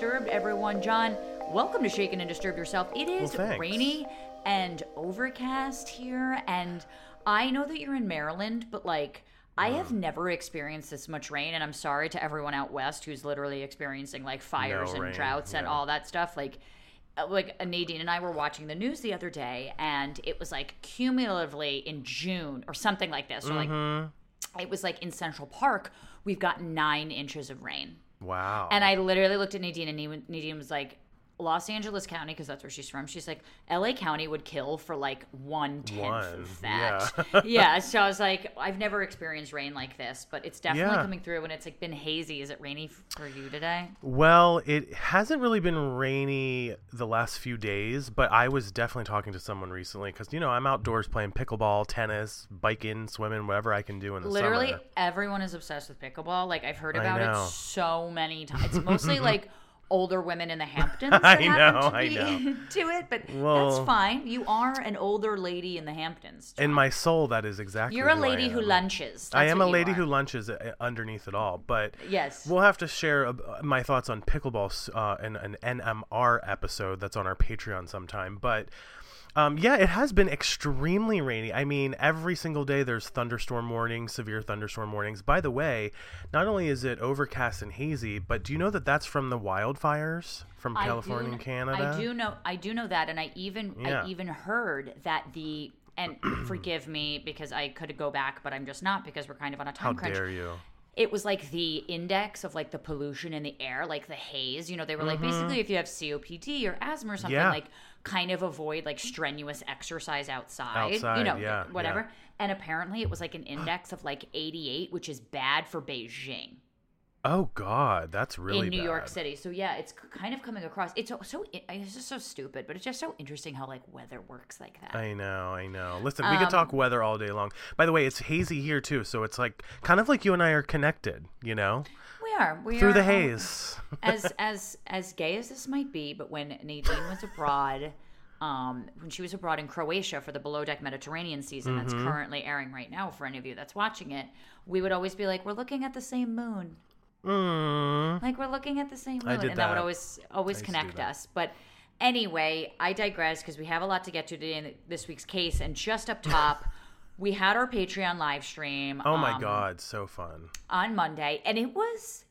Disturbed, everyone. John, welcome to Shaken and Disturbed Yourself. It is thanks. rainy and overcast here, and I know that you're in Maryland, but like, I have never experienced this much rain, and I'm sorry to everyone out west who's literally experiencing like fires and rain, droughts and yeah. all that stuff. Like, uh, like Nadine and I were watching the news the other day, and it was like cumulatively in June or something like this, or like Mm-hmm. it was like in Central Park, we've got nine inches of rain. Wow. And I literally looked at Nadine, and Nadine- was like, Los Angeles County, because that's where she's from. She's like, LA County would kill for like one tenth One, of that. yeah. Yeah. So I was like, I've never experienced rain like this, but it's definitely Yeah. coming through, and it's like been hazy. Is it rainy for you today? Well, it hasn't really been rainy the last few days, but I was definitely talking to someone recently because you know I'm outdoors playing pickleball, tennis, biking, swimming, whatever I can do in the summer. Literally, summer. everyone is obsessed with pickleball. Like I've heard about it so many times. It's mostly like older women in the Hamptons I happen know, to I be know. into it, but Well- that's fine. You are an older lady in the Hamptons. In my soul, that is exactly. You're a lady who lunches. I am a lady who lunches underneath it all, but Yes. we'll have to share uh, my thoughts on pickleball uh, in an NMR episode that's on our Patreon sometime. But um, yeah, it has been extremely rainy. I mean, every single day there's thunderstorm warnings, severe thunderstorm warnings. By the way, not only is it overcast and hazy, but do you know that that's from the wildfires from I California do, and Canada? I do know. I do know that, and I even Yeah. I even heard that the and forgive me because I could go back, but I'm just not because we're kind of on a How time crunch. dare you? It was like the index of like the pollution in the air, like the haze. You know, they were like basically if you have COPD or asthma or something, Mm-hmm. Yeah. like kind of avoid like strenuous exercise outside. you know, yeah, whatever. yeah. And apparently it was like an index of like 88, which is bad for Beijing. Oh God, that's really in New York. City. So yeah, it's kind of coming across. It's so, so it's just so stupid, but it's just so interesting how like weather works like that. I know, I know. Listen, we Um, could talk weather all day long. By the way, it's hazy here too, so it's like kind of like you and I are connected, you know, we are we through are, the um, haze. as as as gay as this might be, but when Nadine was abroad, um, when she was abroad in Croatia for the Below Deck Mediterranean season that's Mm-hmm. currently airing right now for any of you that's watching it, we would always be like, "We're looking at the same moon." Mm. Like we're looking at the same moon, and that would always always connect us. But anyway, I digress because we have a lot to get to today in this week's case. And just up top, we had our Patreon live stream. Oh my um, God, so fun. On Monday, and it was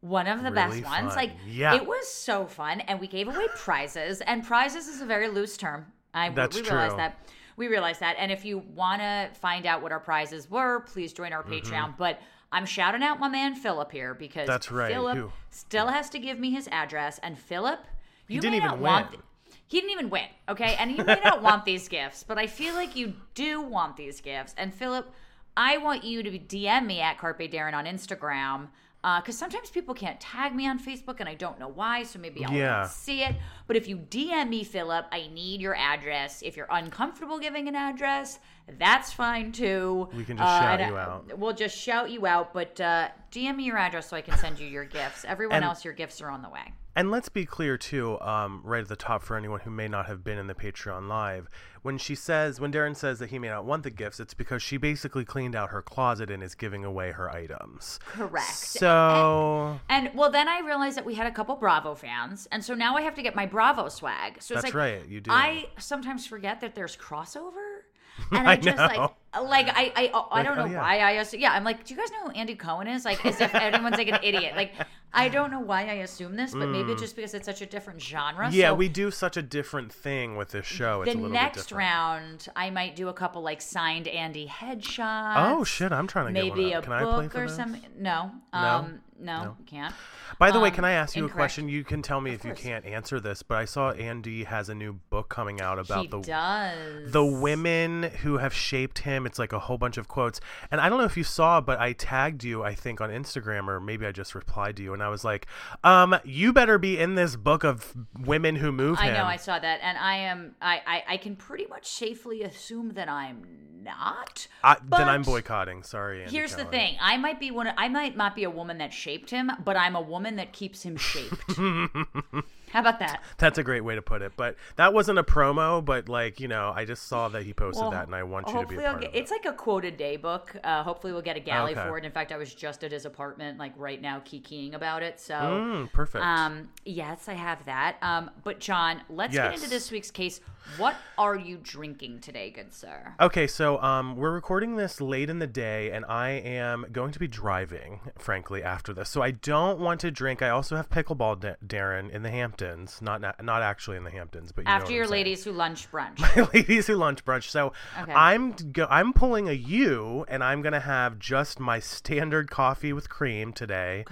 one of the Really best ones. fun. Like, Yeah. it was so fun, and we gave away prizes. And prizes is a very loose term. I That's we realized true. that. We realize that. And if you want to find out what our prizes were, please join our Patreon. But I'm shouting out my man Philip here because Mm-hmm. That's right. Philip still has to give me his address. And Philip, you didn't may even not want. He didn't even win, okay? And you may not want these gifts, but I feel like you do want these gifts. And Philip, I want you to DM me at Carpe Darren on Instagram. Uh, because sometimes people can't tag me on Facebook and I don't know why, so maybe I'll Yeah. see it. But if you DM me, Philip, I need your address. If you're uncomfortable giving an address, that's fine too. We can uh, just shout you out. Uh, we'll just shout you out, but uh, DM me your address so I can send you your gifts. Everyone And- else, your gifts are on the way. And let's be clear too, um, right at the top for anyone who may not have been in the Patreon live. When she says, when Darren says that he may not want the gifts, it's because she basically cleaned out her closet and is giving away her items. Correct. So And well, then I realized that we had a couple Bravo fans, and so now I have to get my Bravo swag. So it's That's like, right, you do. I sometimes forget that there's crossover, and I I, just like, like I, I, I Like, don't know oh, yeah. why I assume. Yeah, I'm like, do you guys know who Andy Cohen is? Like, as if everyone's like an idiot. Like, I don't know why I assume this, but maybe it's just because it's such a different genre. Mm. yeah, so we do such a different thing with this show. It's the a little next round, I might do a couple like signed Andy headshots. Oh shit, I'm trying to get Maybe one a up. Can I play book for or something. No, um, no, can't. By the way, Um, can I ask you incorrect. a question? You can tell me if you can't answer this, but I saw Andy has a new book coming out about he the does. the women who have shaped him. It's like a whole bunch of quotes. And I don't know if you saw, but I tagged you, I think, on Instagram, or maybe I just replied to you, and I was like, um, you better be in this book of women who move I him. know I saw that, and I am. I, I I can pretty much safely assume that I'm not. I, then I'm boycotting. Sorry. Andy Here's the thing: I might be one. I might not be a woman that shaped him, but I'm a woman that keeps him shaped. How about that? That's a great way to put it. But that wasn't a promo, but like, you know, I just saw that he posted that and I want you to be a part I'll get, of it. it's like a quote a day book. Uh, hopefully we'll get a galley Okay. for it. In fact, I was just at his apartment like right now kikiing about it. So Mm, perfect. um yes, I have that. Um but John, let's get into this week's case. What are you drinking today, good sir? Okay, so um, we're recording this late in the day, and I am going to be driving, frankly, after this. So I don't want to drink. I also have pickleball, da- Darren, in the Hamptons. Not not, not actually in the Hamptons, but you know After your ladies who lunch brunch. My ladies who lunch brunch. So Okay. I'm go- I'm pulling a U, and I'm gonna have just my standard coffee with cream today.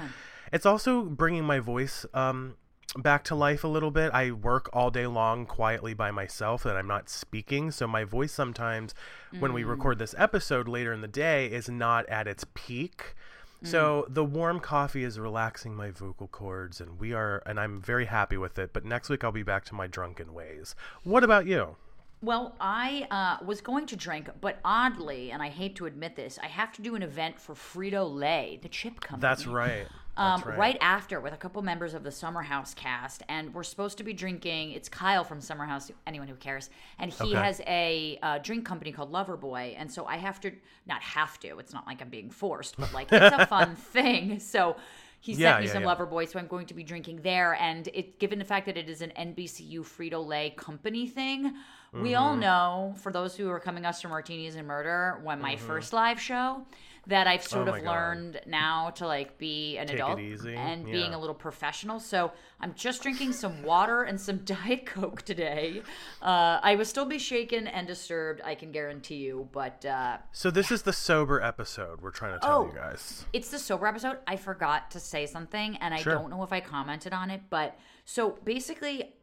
It's also bringing my voice um, back to life a little bit. I work all day long quietly by myself, and I'm not speaking, so my voice sometimes, when Mm. we record this episode later in the day, is not at its peak. So the warm coffee is relaxing my vocal cords, and we are, and I'm very happy with it. But next week I'll be back to my drunken ways. What about you? Well, I uh, was going to drink, but oddly, and I hate to admit this, I have to do an event for Frito Lay, the chip company. That's right. Um, That's right. after with a couple members of the Summer House cast, and we're supposed to be drinking. It's Kyle from Summer House. Anyone who cares, and he Okay. has a uh, drink company called Loverboy, and so I have to not have to. It's not like I'm being forced, but like it's a fun thing. So he sent me yeah, some yeah. Loverboy, so I'm going to be drinking there. And it, given the fact that it is an NBCU Frito Lay company thing, we all Mm-hmm. know for those who are coming us from Martinis and Murder, when my first live show. That I've sort. Oh of God. learned now to like be an Take adult and being a little professional. So I'm just drinking some water and some Diet Coke today. Uh, I will still be shaken and disturbed, I can guarantee you. But uh, So this is the sober episode we're trying to tell you Oh. guys. it's the sober episode. I forgot to say something, and I Sure. don't know if I commented on it. But so basically,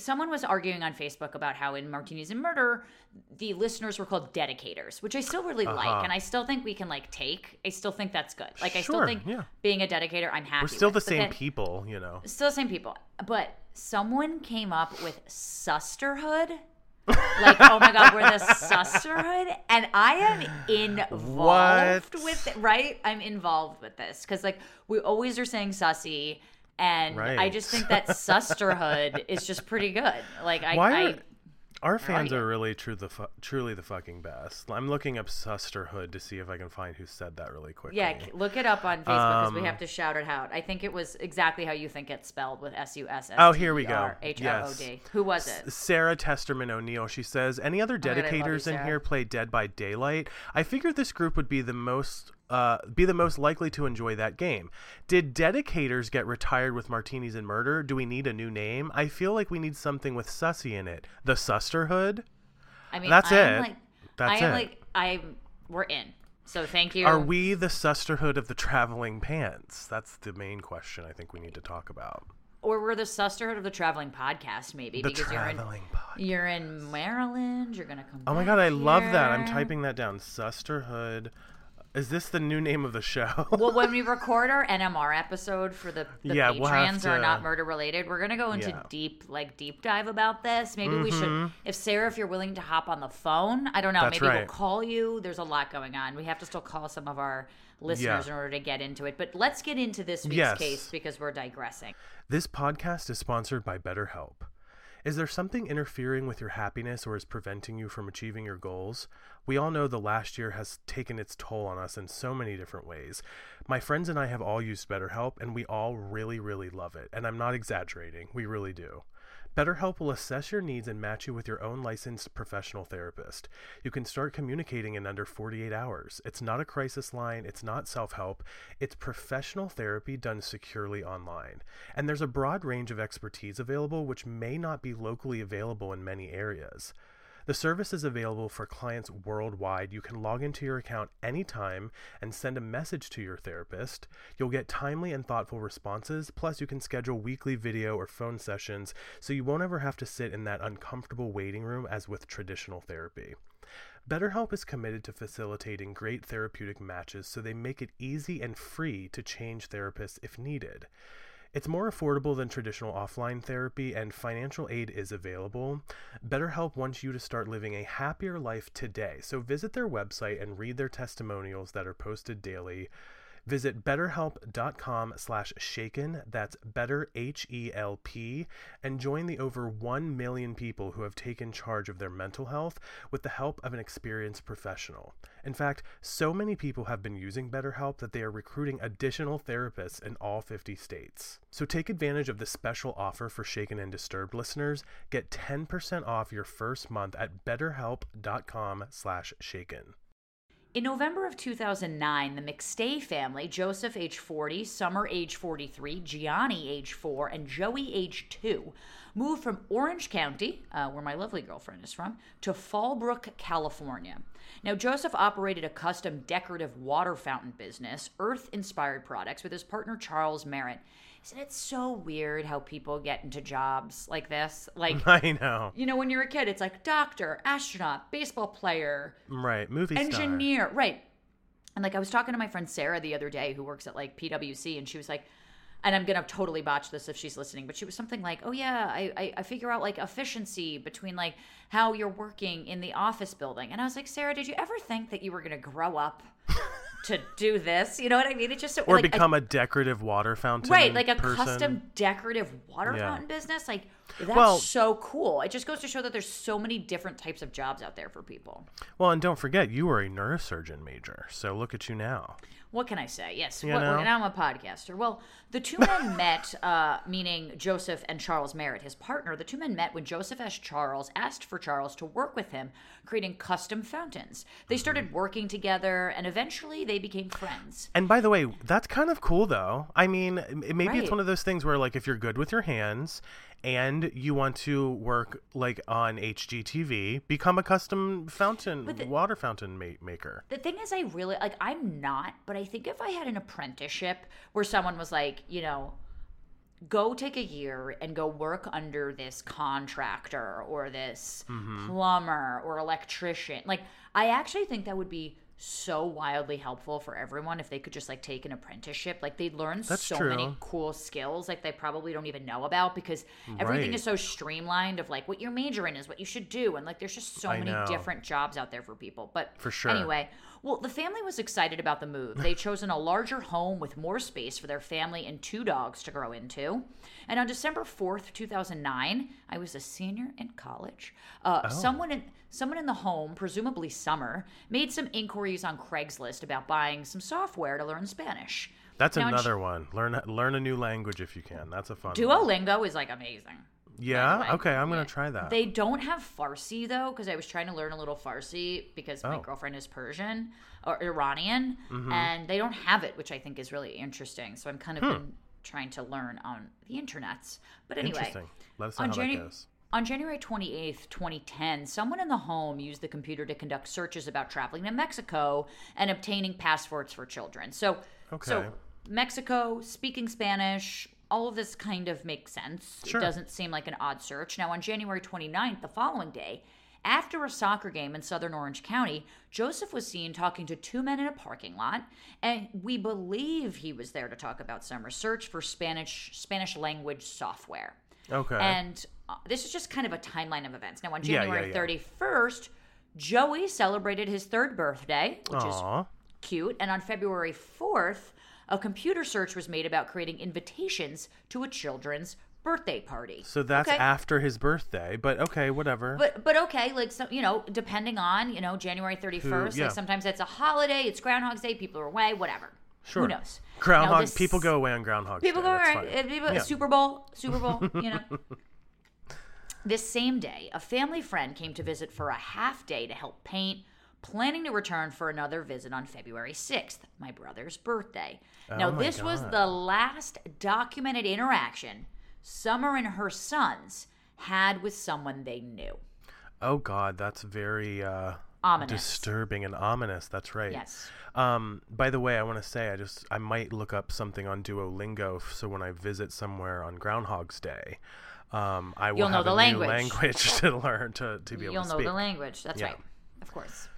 someone was arguing on Facebook about how in Martinis and Murder, the listeners were called dedicators, which I still really Uh-huh. like, and I still think we can like take. I still think that's good. Like I still think yeah. being a dedicator, I'm happy. We're still with. the But same then- people, you know. still the same people. But someone came up with susterhood. like, oh my god, we're the susterhood, and I am involved What? with it, right? I'm involved with this because like we always are saying sussy, and I just think that susterhood is just pretty good. Like I, Why I our fans are really true the fu- truly the fucking best. I'm looking up Susterhood to see if I can find who said that really quickly. yeah, look it up on Facebook because Um, we have to shout it out. I think it was exactly how you think it's spelled with S U S S. Oh, here we go. H R O D. Who was it? Sarah Testerman O'Neill. She says, "Any other Oh God, you, dedicators in here play Dead by Daylight? I figured this group would be the most." Uh, be the most likely to enjoy that game. Did dedicators get retired with martinis and murder? Do we need a new name? I feel like we need something with sussy in it. The Susterhood? I mean, That's I'm it. Like, That's it. I am it. like, I'm. We're in. So thank you. Are we the Susterhood of the traveling pants? That's the main question I think we need to talk about. or we're the sisterhood of the traveling podcast, maybe The because you're in you're in Maryland. You're gonna come. Oh my god, I love that. I'm typing that down. Susterhood. Is this the new name of the show? Well, when we record our NMR episode for the, the Yeah, we'll have patrons are not murder related, we're gonna go into Yeah. deep, like deep dive about this. Maybe we should, Mhm. if Sarah, if you're willing to hop on the phone, I don't know. That's maybe we'll call you. There's a lot going on. We have to still call some of our listeners Yeah. in order to get into it. But let's get into this week's Yes. case because we're digressing. This podcast is sponsored by BetterHelp. Is there something interfering with your happiness or is preventing you from achieving your goals? We all know the last year has taken its toll on us in so many different ways. My friends and I have all used BetterHelp and we all really, really love it. And I'm not exaggerating, we really do. BetterHelp will assess your needs and match you with your own licensed professional therapist. You can start communicating in under 48 hours. It's not a crisis line, it's not self help, it's professional therapy done securely online. And there's a broad range of expertise available which may not be locally available in many areas. The service is available for clients worldwide. You can log into your account anytime and send a message to your therapist. You'll get timely and thoughtful responses, plus, you can schedule weekly video or phone sessions so you won't ever have to sit in that uncomfortable waiting room as with traditional therapy. BetterHelp is committed to facilitating great therapeutic matches so they make it easy and free to change therapists if needed. It's more affordable than traditional offline therapy, and financial aid is available. BetterHelp wants you to start living a happier life today, so visit their website and read their testimonials that are posted daily. Visit betterhelp.com slash shaken, that's better H-E-L-P, and join the over 1 million people who have taken charge of their mental health with the help of an experienced professional. In fact, so many people have been using BetterHelp that they are recruiting additional therapists in all 50 states. So take advantage of this special offer for Shaken and Disturbed listeners. Get 10% off your first month at betterhelp.com slash shaken. In November of 2009, the McStay family, Joseph age 40, Summer age 43, Gianni age 4, and Joey age 2, moved from Orange County, uh, where my lovely girlfriend is from, to Fallbrook, California. Now, Joseph operated a custom decorative water fountain business, Earth Inspired Products, with his partner Charles Merritt. Isn't it so weird how people get into jobs like this? Like, I know. you know, when you're a kid, it's like doctor, astronaut, baseball player, Right, movie star. engineer right and like i was talking to my friend sarah the other day who works at like pwc and she was like and i'm gonna totally botch this if she's listening but she was something like oh yeah i i, I figure out like efficiency between like how you're working in the office building and i was like sarah did you ever think that you were gonna grow up to do this you know what i mean it's just so, Or like, a- become a, decorative water fountain right like a person. custom decorative water Yeah. fountain business like that's Well- so cool it just goes to show that there's so many different types of jobs out there for people Well, and don't forget, you were a neurosurgeon major, so look at you now. what can I say? Yes, what, and I'm a podcaster. Well, the two men met, uh, meaning Joseph and Charles Merritt, his partner. The two men met when Joseph asked Charles, asked for Charles to work with him, creating custom fountains. They Mm-hmm. started working together, and eventually they became friends. And by the way, that's kind of cool, though. I mean, maybe Right. it's one of those things where, like, if you're good with your hands and you want to work, like, on HGTV, become a custom fountain, the- water fountain ma- maker. The thing is, I really like. I'm not, but I think if I had an apprenticeship where someone was like, you know, go take a year and go work under this contractor or this mm-hmm. plumber or electrician, like, I actually think that would be so wildly helpful for everyone if they could just like take an apprenticeship like they'd learn That's so many cool skills like they probably don't even know about because everything Right. is so streamlined of like what your major in is what you should do and like there's just so I many know. different jobs out there for people but For sure. anyway well, the family was excited about the move. They'd chosen a larger home with more space for their family and two dogs to grow into. And on December 4th, 2009, I was a senior in college. Uh, Someone in someone in the home, presumably Summer, made some inquiries on Craigslist about buying some software to learn Spanish. That's Now, another one. Learn learn a new language if you can. That's a fun one. Duolingo is like amazing. Yeah? Okay, I'm to try that. They don't have Farsi though, because I was trying to learn a little Farsi because my Oh. girlfriend is Persian or Iranian, Mm-hmm. and they don't have it, which I think is really interesting. So I'm kind Hmm. of been trying to learn on the internet. But anyway, Interesting. Let us know on how Janu- that goes. on January 28th, 2010, someone in the home used the computer to conduct searches about traveling to Mexico and obtaining passports for children. So, Okay. so Mexico, speaking Spanish, all of this kind of makes sense. Sure. It doesn't seem like an odd search. Now, on January 29th, the following day, after a soccer game in southern Orange County, Joseph was seen talking to two men in a parking lot, and we believe he was there to talk about some research for Spanish Spanish language software. Okay. And uh, this is just kind of a timeline of events. Now, on Yeah, yeah, January yeah. 31st, Joey celebrated his third birthday, which is cute. And on February 4th, a computer search was made about creating invitations to a children's birthday party. So that's Okay. after his birthday, but okay, whatever. But but okay, like so, you know, depending on you know January thirty first, yeah. like sometimes it's a holiday, it's Groundhog's Day, people are away, whatever. sure. Who knows? Groundhog. This- People go away on Groundhog. People Day. go fine. uh, people- Yeah. Super Bowl, Super Bowl. you know. This same day, a family friend came to visit for a half day to help paint, planning to return for another visit on February 6th, my brother's birthday. now, Oh my this was the last documented interaction Summer and her sons had with someone they knew. Oh God, that's very uh, Ominous. disturbing and ominous. That's right. Yes. Um, by the way, I want to say I just I might look up something on Duolingo so when I visit somewhere on Groundhog's Day, um, I will You'll know the language. language to learn to, to be able to be You'll know speak. the language. That's Yeah. right. Of course.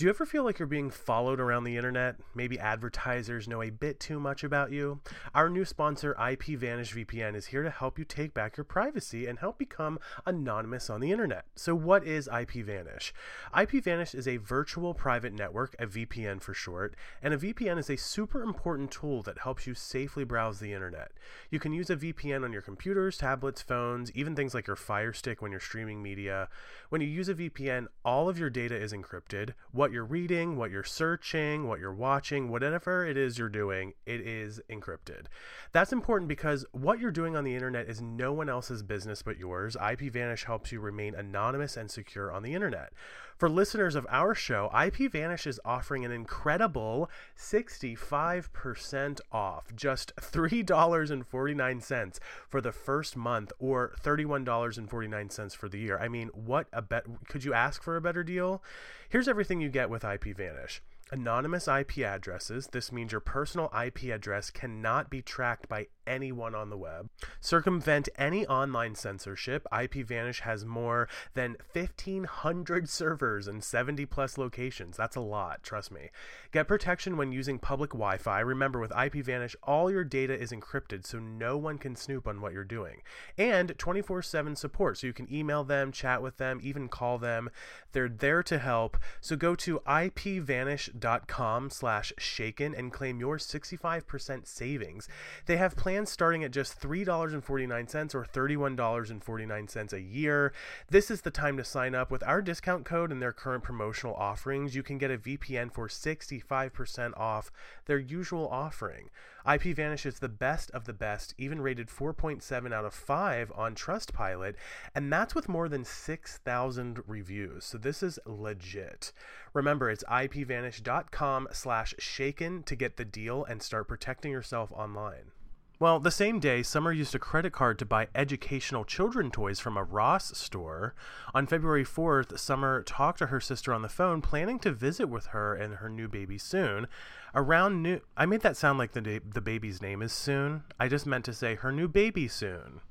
Do you ever feel like you're being followed around the internet? Maybe advertisers know a bit too much about you? Our new sponsor, IPVanish VPN, is here to help you take back your privacy and help become anonymous on the internet. So, what is IPVanish? IPVanish is a virtual private network, a VPN for short, and a VPN is a super important tool that helps you safely browse the internet. You can use a VPN on your computers, tablets, phones, even things like your Fire Stick when you're streaming media. When you use a VPN, all of your data is encrypted. What you're reading, what you're searching, what you're watching, whatever it is you're doing, it is encrypted. That's important because what you're doing on the internet is no one else's business but yours. IPVanish helps you remain anonymous and secure on the internet. For listeners of our show, IPVanish is offering an incredible 65% off, just $3.49 for the first month or $31.49 for the year. I mean, what a bet could you ask for a better deal? Here's everything you get with IPVanish anonymous IP addresses. This means your personal IP address cannot be tracked by anyone on the web. Circumvent any online censorship. IPVanish has more than 1,500 servers and 70 plus locations. That's a lot, trust me. Get protection when using public Wi Fi. Remember, with IPVanish, all your data is encrypted so no one can snoop on what you're doing. And 24 7 support, so you can email them, chat with them, even call them. They're there to help. So go to ipvanish.com slash shaken and claim your 65% savings. They have plans starting at just $3.49 or $31.49 a year. This is the time to sign up. With our discount code and their current promotional offerings, you can get a VPN for 65% off their usual offering. IPVanish is the best of the best, even rated 4.7 out of 5 on Trustpilot, and that's with more than 6,000 reviews. So this is legit. Remember, it's ipvanish.com slash shaken to get the deal and start protecting yourself online. Well, the same day, Summer used a credit card to buy educational children toys from a Ross store. On February 4th, Summer talked to her sister on the phone, planning to visit with her and her new baby soon. Around noon, I made that sound like the the baby's name is soon. I just meant to say her new baby soon.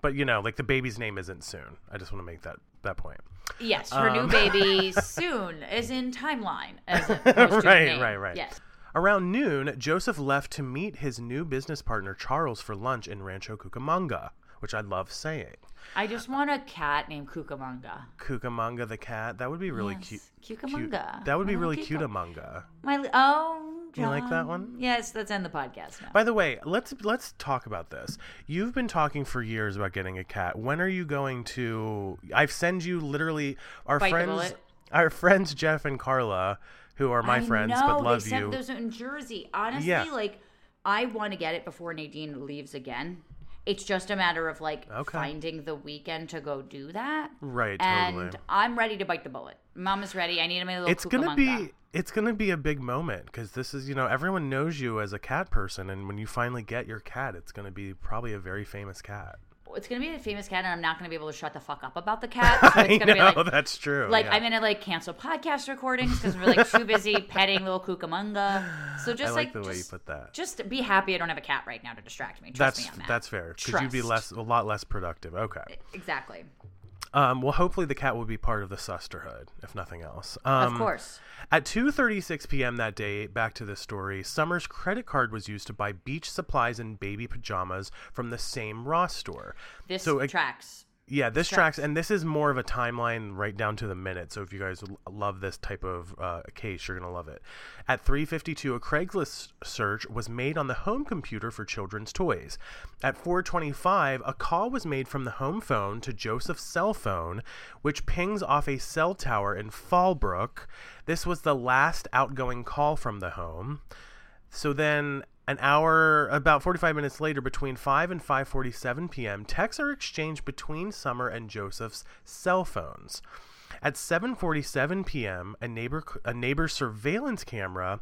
But you know, like the baby's name isn't soon. I just want to make that that point. Yes, her new Um, baby soon is in timeline. As opposed to Right, name. right, right. Yes. Around noon, Joseph left to meet his new business partner Charles for lunch in Rancho Cucamonga, which I love saying. I just want a cat named Cucamonga. Cucamonga the cat. That would be really Yes, cute. Cucamonga. Cute. That would be mm-hmm, really cute amonga. My li- oh, You like that one? Yes, let's end the podcast now. By the way, let's let's talk about this. You've been talking for years about getting a cat. When are you going to? I've send you literally our Bite friends, our friends Jeff and Carla, who are my I friends know, but love they sent you. those in Jersey. Honestly, Yeah. like I want to get it before Nadine leaves again. It's just a matter of like Okay. finding the weekend to go do that. Right, And totally. I'm ready to bite the bullet. Mama's ready. I need a little it's gonna be it's gonna be a big moment because this is you know everyone knows you as a cat person, and when you finally get your cat, it's gonna be probably a very famous cat. It's gonna be a famous cat, and I'm not gonna be able to shut the fuck up about the cat. So I gonna know be like, that's true. like yeah. I'm gonna like cancel podcast recordings because we're like too busy petting little Cucamonga. So just I like, the way you put that. just be happy I don't have a cat right now to distract me. Trust That's me on that. that's fair. Could you be less a lot less productive? Okay. exactly. Um, well, hopefully the cat will be part of the sisterhood, if nothing else. Um, Of course. At 2:36 p.m. that day, back to this story, Summer's credit card was used to buy beach supplies and baby pajamas from the same Ross store. This so, tracks. Yeah, this tracks. tracks, and this is more of a timeline right down to the minute. So if you guys love this type of uh, case, you're gonna love it. At 3:52, a Craigslist search was made on the home computer for children's toys. At 4:25, a call was made from the home phone to Joseph's cell phone, which pings off a cell tower in Fallbrook. This was the last outgoing call from the home. So then an hour about 45 minutes later between 5 and 5:47 p.m. texts are exchanged between Summer and Joseph's cell phones. At 7:47 p.m., a neighbor a neighbor's surveillance camera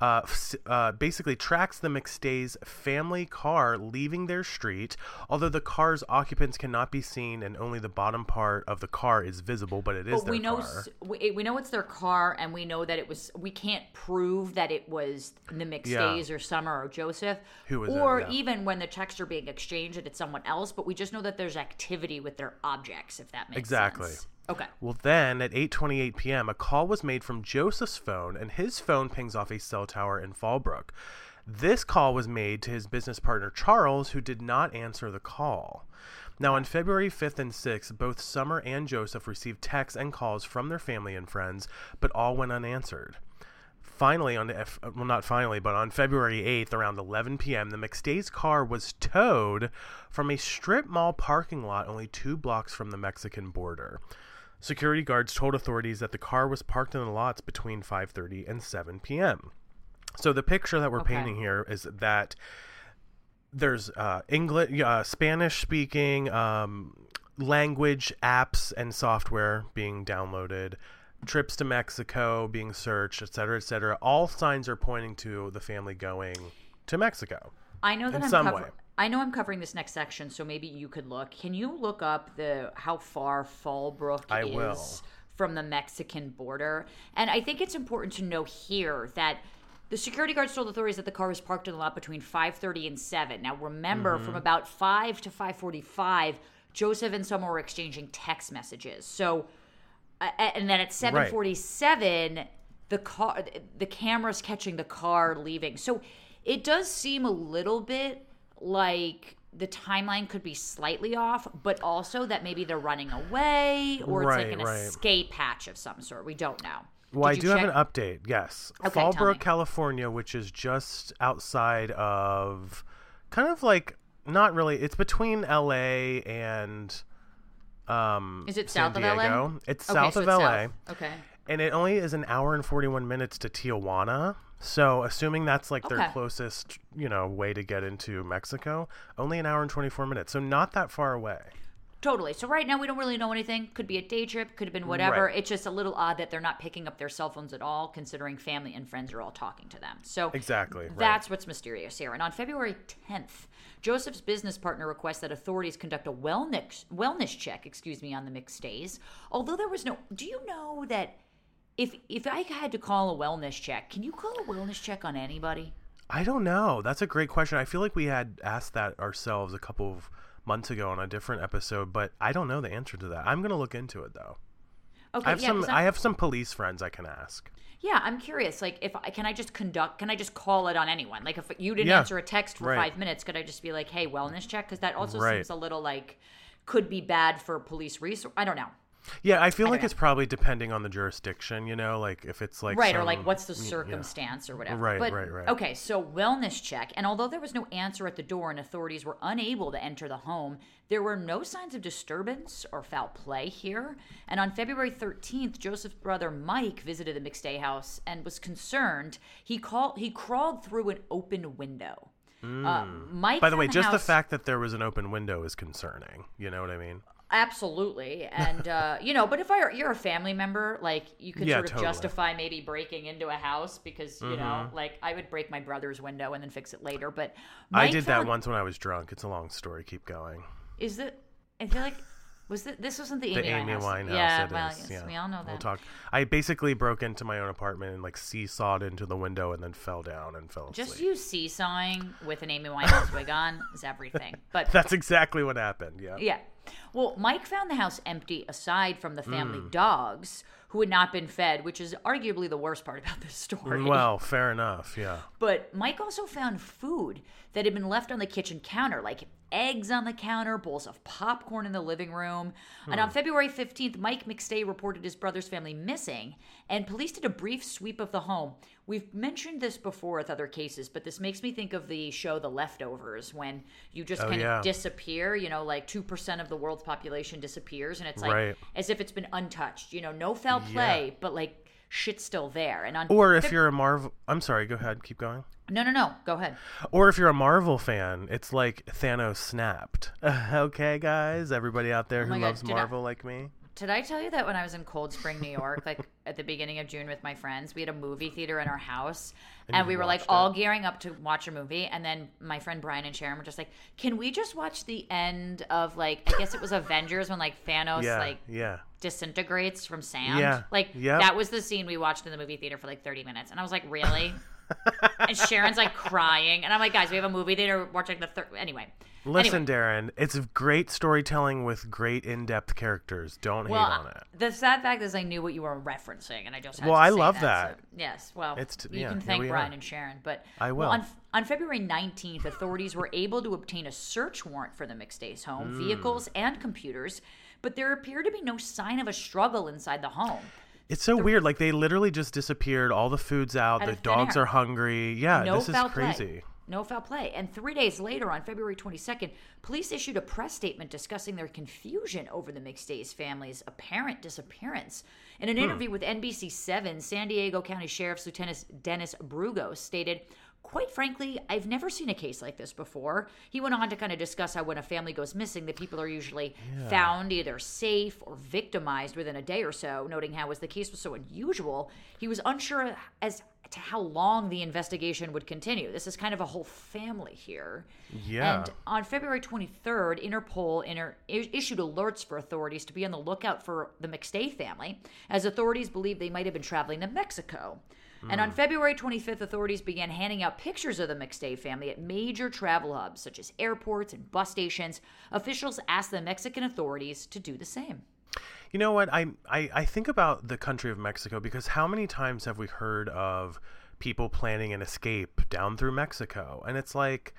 uh, uh, basically tracks the McStay's family car leaving their street. Although the car's occupants cannot be seen and only the bottom part of the car is visible, but it is But their we know car. we, we know it's their car, and we know that it was. We can't prove that it was the McStays or Summer or Joseph, Who was or Yeah. even when the checks are being exchanged and it's someone else. But we just know that there's activity with their objects, if that makes Exactly. sense. Okay. Well, then at 8:28 p.m., a call was made from Joseph's phone, and his phone pings off a cell tower in Fallbrook. This call was made to his business partner Charles, who did not answer the call. Now, on February 5th and 6th, both Summer and Joseph received texts and calls from their family and friends, but all went unanswered. Finally, on F- well, not finally, but on February 8th, around 11 p.m., the McStay's car was towed from a strip mall parking lot only two blocks from the Mexican border. Security guards told authorities that the car was parked in the lots between 5:30 and 7 p.m. So the picture that we're Okay. painting here is that there's uh, English, uh, Spanish speaking um, language apps and software being downloaded, trips to Mexico being searched, et cetera, et cetera. All signs are pointing to the family going to Mexico. I know that In I'm some cover- way. I know I'm covering this next section, so maybe you could look. Can you look up the how far Fallbrook I is will. from the Mexican border? And I think it's important to know here that the security guards told authorities that the car was parked in the lot between 5:30 and 7. Now remember, Mm-hmm. from about 5 to 5:45, Joseph and someone were exchanging text messages. So uh, and then at 7:47 the car the camera's catching the car leaving so it does seem a little bit like the timeline could be slightly off but also that maybe they're running away or it's like an right. escape hatch of some sort we don't know Well, Did I do have an update. Yes, Okay. Fallbrook, California, which is just outside of, kind of like not really. It's between L.A. and um, is it San south of LA Diego. It's Okay, south so of it's LA, south. okay and it only is an hour and forty-one minutes to Tijuana. So, assuming that's like their closest, you know, way to get into Mexico, only an hour and twenty-four minutes. So, not that far away. Totally. So right now we don't really know anything. Could be a day trip, could have been whatever. Right. It's just a little odd that they're not picking up their cell phones at all, considering family and friends are all talking to them. So Exactly. Right. that's what's mysterious here. And on February 10th, Joseph's business partner requests that authorities conduct a wellness wellness check, excuse me, on the McStays. Although there was no, do you know that if if I had to call a wellness check, can you call a wellness check on anybody? I don't know. That's a great question. I feel like we had asked that ourselves a couple of months ago on a different episode, but I don't know the answer to that. I'm going to look into it though. Okay, I have yeah, some I have some police friends I can ask. Yeah, I'm curious. Like, if I can I just conduct? Can I just call it on anyone? Like, if you didn't Yeah, answer a text for right. five minutes, could I just be like, "Hey, wellness check"? Because that also Right. seems a little like could be bad for police resource. I don't know. Yeah, I feel like Anyway. it's probably depending on the jurisdiction, you know, like if it's like right or like what's the y- yeah. circumstance or whatever Right, but, right, right. okay so wellness check and although there was no answer at the door and authorities were unable to enter the home there were no signs of disturbance or foul play here and on february 13th joseph's brother mike visited the mcstay house and was concerned he called he crawled through an open window uh, mike Mm. By the way, just the fact that there was an open window is concerning. You know what I mean? Absolutely, and uh, you know, but if I, you're a family member, like you could Yeah, sort of totally. justify maybe breaking into a house because you know, like I would break my brother's window and then fix it later. But I Mike did that once when I was drunk. It's a long story. Keep going. Is it? I feel like was it? This wasn't the Amy, The Amy Winehouse. Winehouse. Yeah, it well, yes, yeah. we all know that. We'll talk. I basically broke into my own apartment and like seesawed into the window and then fell down and fell asleep. Just you seesawing with an Amy Winehouse wig on is everything. But That's exactly what happened. Yeah. Yeah. Well, Mike found the house empty aside from the family Hmm. dogs who had not been fed, which is arguably the worst part about this story. Well, fair enough. Yeah. But Mike also found food that had been left on the kitchen counter, like eggs on the counter, bowls of popcorn in the living room. And hmm. on February 15th, Mike McStay reported his brother's family missing, and police did a brief sweep of the home. We've mentioned this before with other cases, but this makes me think of the show The Leftovers, when you just Oh, kind yeah. of disappear, you know, like 2% of the world's population disappears, and it's like Right. as if it's been untouched, you know, no foul play, but like shit's still there. And on Or if you're a Marvel, I'm sorry. Go ahead. Keep going. no, no, no, go ahead. Or if you're a Marvel fan, it's like Thanos snapped. okay, guys, everybody out there oh who Oh God, loves I- Marvel like me. Did I tell you that when I was in Cold Spring, New York, like at the beginning of June with my friends, we had a movie theater in our house, and, you we were like watched all gearing up to watch a movie, and then my friend Brian and Sharon were just like, "Can we just watch the end of like I guess it was Avengers when like Thanos Yeah. like yeah. Disintegrates from sand? Yeah. Like Yep. that was the scene we watched in the movie theater for like thirty minutes, and I was like, really? and Sharon's like crying, and I'm like, guys, we have a movie theater. Watch like the third. Anyway, Listen, Anyway. Darren, it's great storytelling with great in-depth characters. Don't well, hate on it. the sad fact is I knew what you were referencing, and I just had Well, to I say love that. that. so- yes, well, It's t- you yeah, can thank Brian are. and Sharon, but I well, will. on, on February 19th, authorities were able to obtain a search warrant for the McStay's home, Hmm. vehicles, and computers, but there appeared to be no sign of a struggle inside the home. It's so weird. Like they literally just disappeared. All the food's out. Out The dogs air. are hungry. Yeah, no this is crazy. play. No foul play. And three days later, on February 22nd, police issued a press statement discussing their confusion over the McStay's family's apparent disappearance. In an Hmm. interview with NBC7, San Diego County Sheriff's Lieutenant Dennis Brugos stated, Quite frankly, I've never seen a case like this before. He went on to kind of discuss how when a family goes missing, the people are usually found either safe or victimized within a day or so, noting how, as the case was so unusual, he was unsure as to how long the investigation would continue. This is kind of a whole family here. Yeah. And on February 23rd, Interpol inter- issued alerts for authorities to be on the lookout for the McStay family, as authorities believe they might have been traveling to Mexico. And on mm. February 25th, authorities began handing out pictures of the McStay family at major travel hubs such as airports and bus stations. Officials asked the Mexican authorities to do the same. You know what? I, I I think about the country of Mexico because how many times have we heard of people planning an escape down through Mexico? And it's like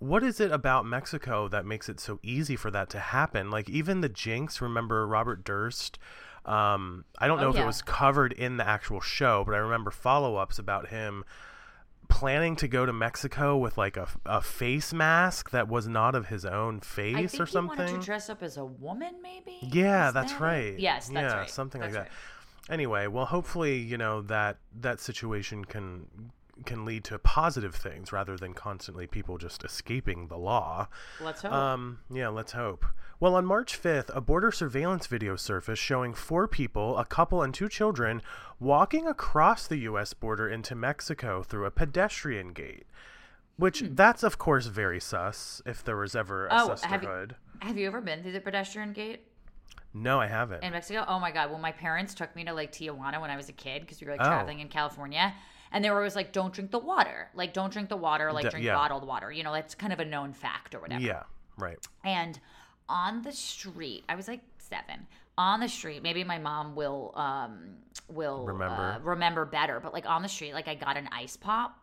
what is it about Mexico that makes it so easy for that to happen? Like even the Jinx, remember Robert Durst? Um, I don't Oh, know if yeah. it was covered in the actual show, but I remember follow-ups about him planning to go to Mexico with like a, a face mask that was not of his own I face think or he wanted something. to dress up as a woman, maybe. Yeah, Is that's that it? right. Yes, that's yeah, right. something That's like right. that. Anyway, well, hopefully, you know that that situation can can lead to positive things rather than constantly people just escaping the law. Let's hope. Um, yeah, let's hope. Well, on March 5th, a border surveillance video surfaced showing four people, a couple and two children, walking across the U.S. border into Mexico through a pedestrian gate. Which that's of course very sus. If there was ever a Hmm. Oh, have you- sisterhood. Have you ever been through the pedestrian gate No, I haven't. in Mexico? Oh my god! Well, my parents took me to like Tijuana when I was a kid because we were like Oh. traveling in California, and they were always like, "Don't drink the water. Like, don't drink the water. Like, drink yeah. bottled water. You know, that's kind of a known fact or whatever." yeah, right. And on the street, I was like seven. On the street, maybe my mom will um will Remember. uh, remember better. But like on the street, like I got an ice pop.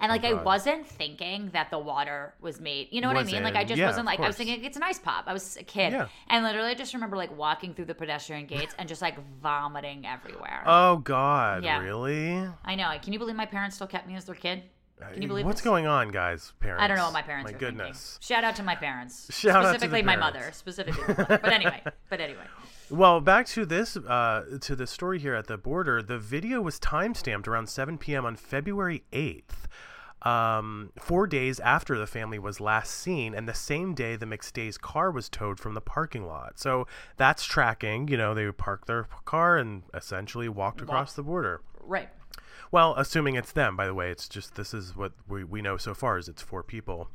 And like oh, I Oh, God. wasn't thinking that the water was made. You know what I Was mean? Like I just yeah, wasn't like I was thinking it's an ice pop. I was a kid, Yeah. and literally I just remember like walking through the pedestrian gates and just like vomiting everywhere. Oh God, Yeah. really? I know. Can you believe my parents still kept me as their kid? Can you believe What's this? going on, guys? Parents? I don't know what my parents My are goodness. thinking. Shout out to my parents. Shout out to specifically my parents. mother. Specifically, my mother. but anyway, but anyway. Well, back to this, uh, to the story here at the border. The video was timestamped around 7 p.m. on February 8th, um, four days after the family was last seen, and the same day the McStay's car was towed from the parking lot. So that's tracking. You know, they parked their car and essentially walked across the border. Right. Well, assuming it's them, by the way, it's just this is what we, we know so far is it's four people.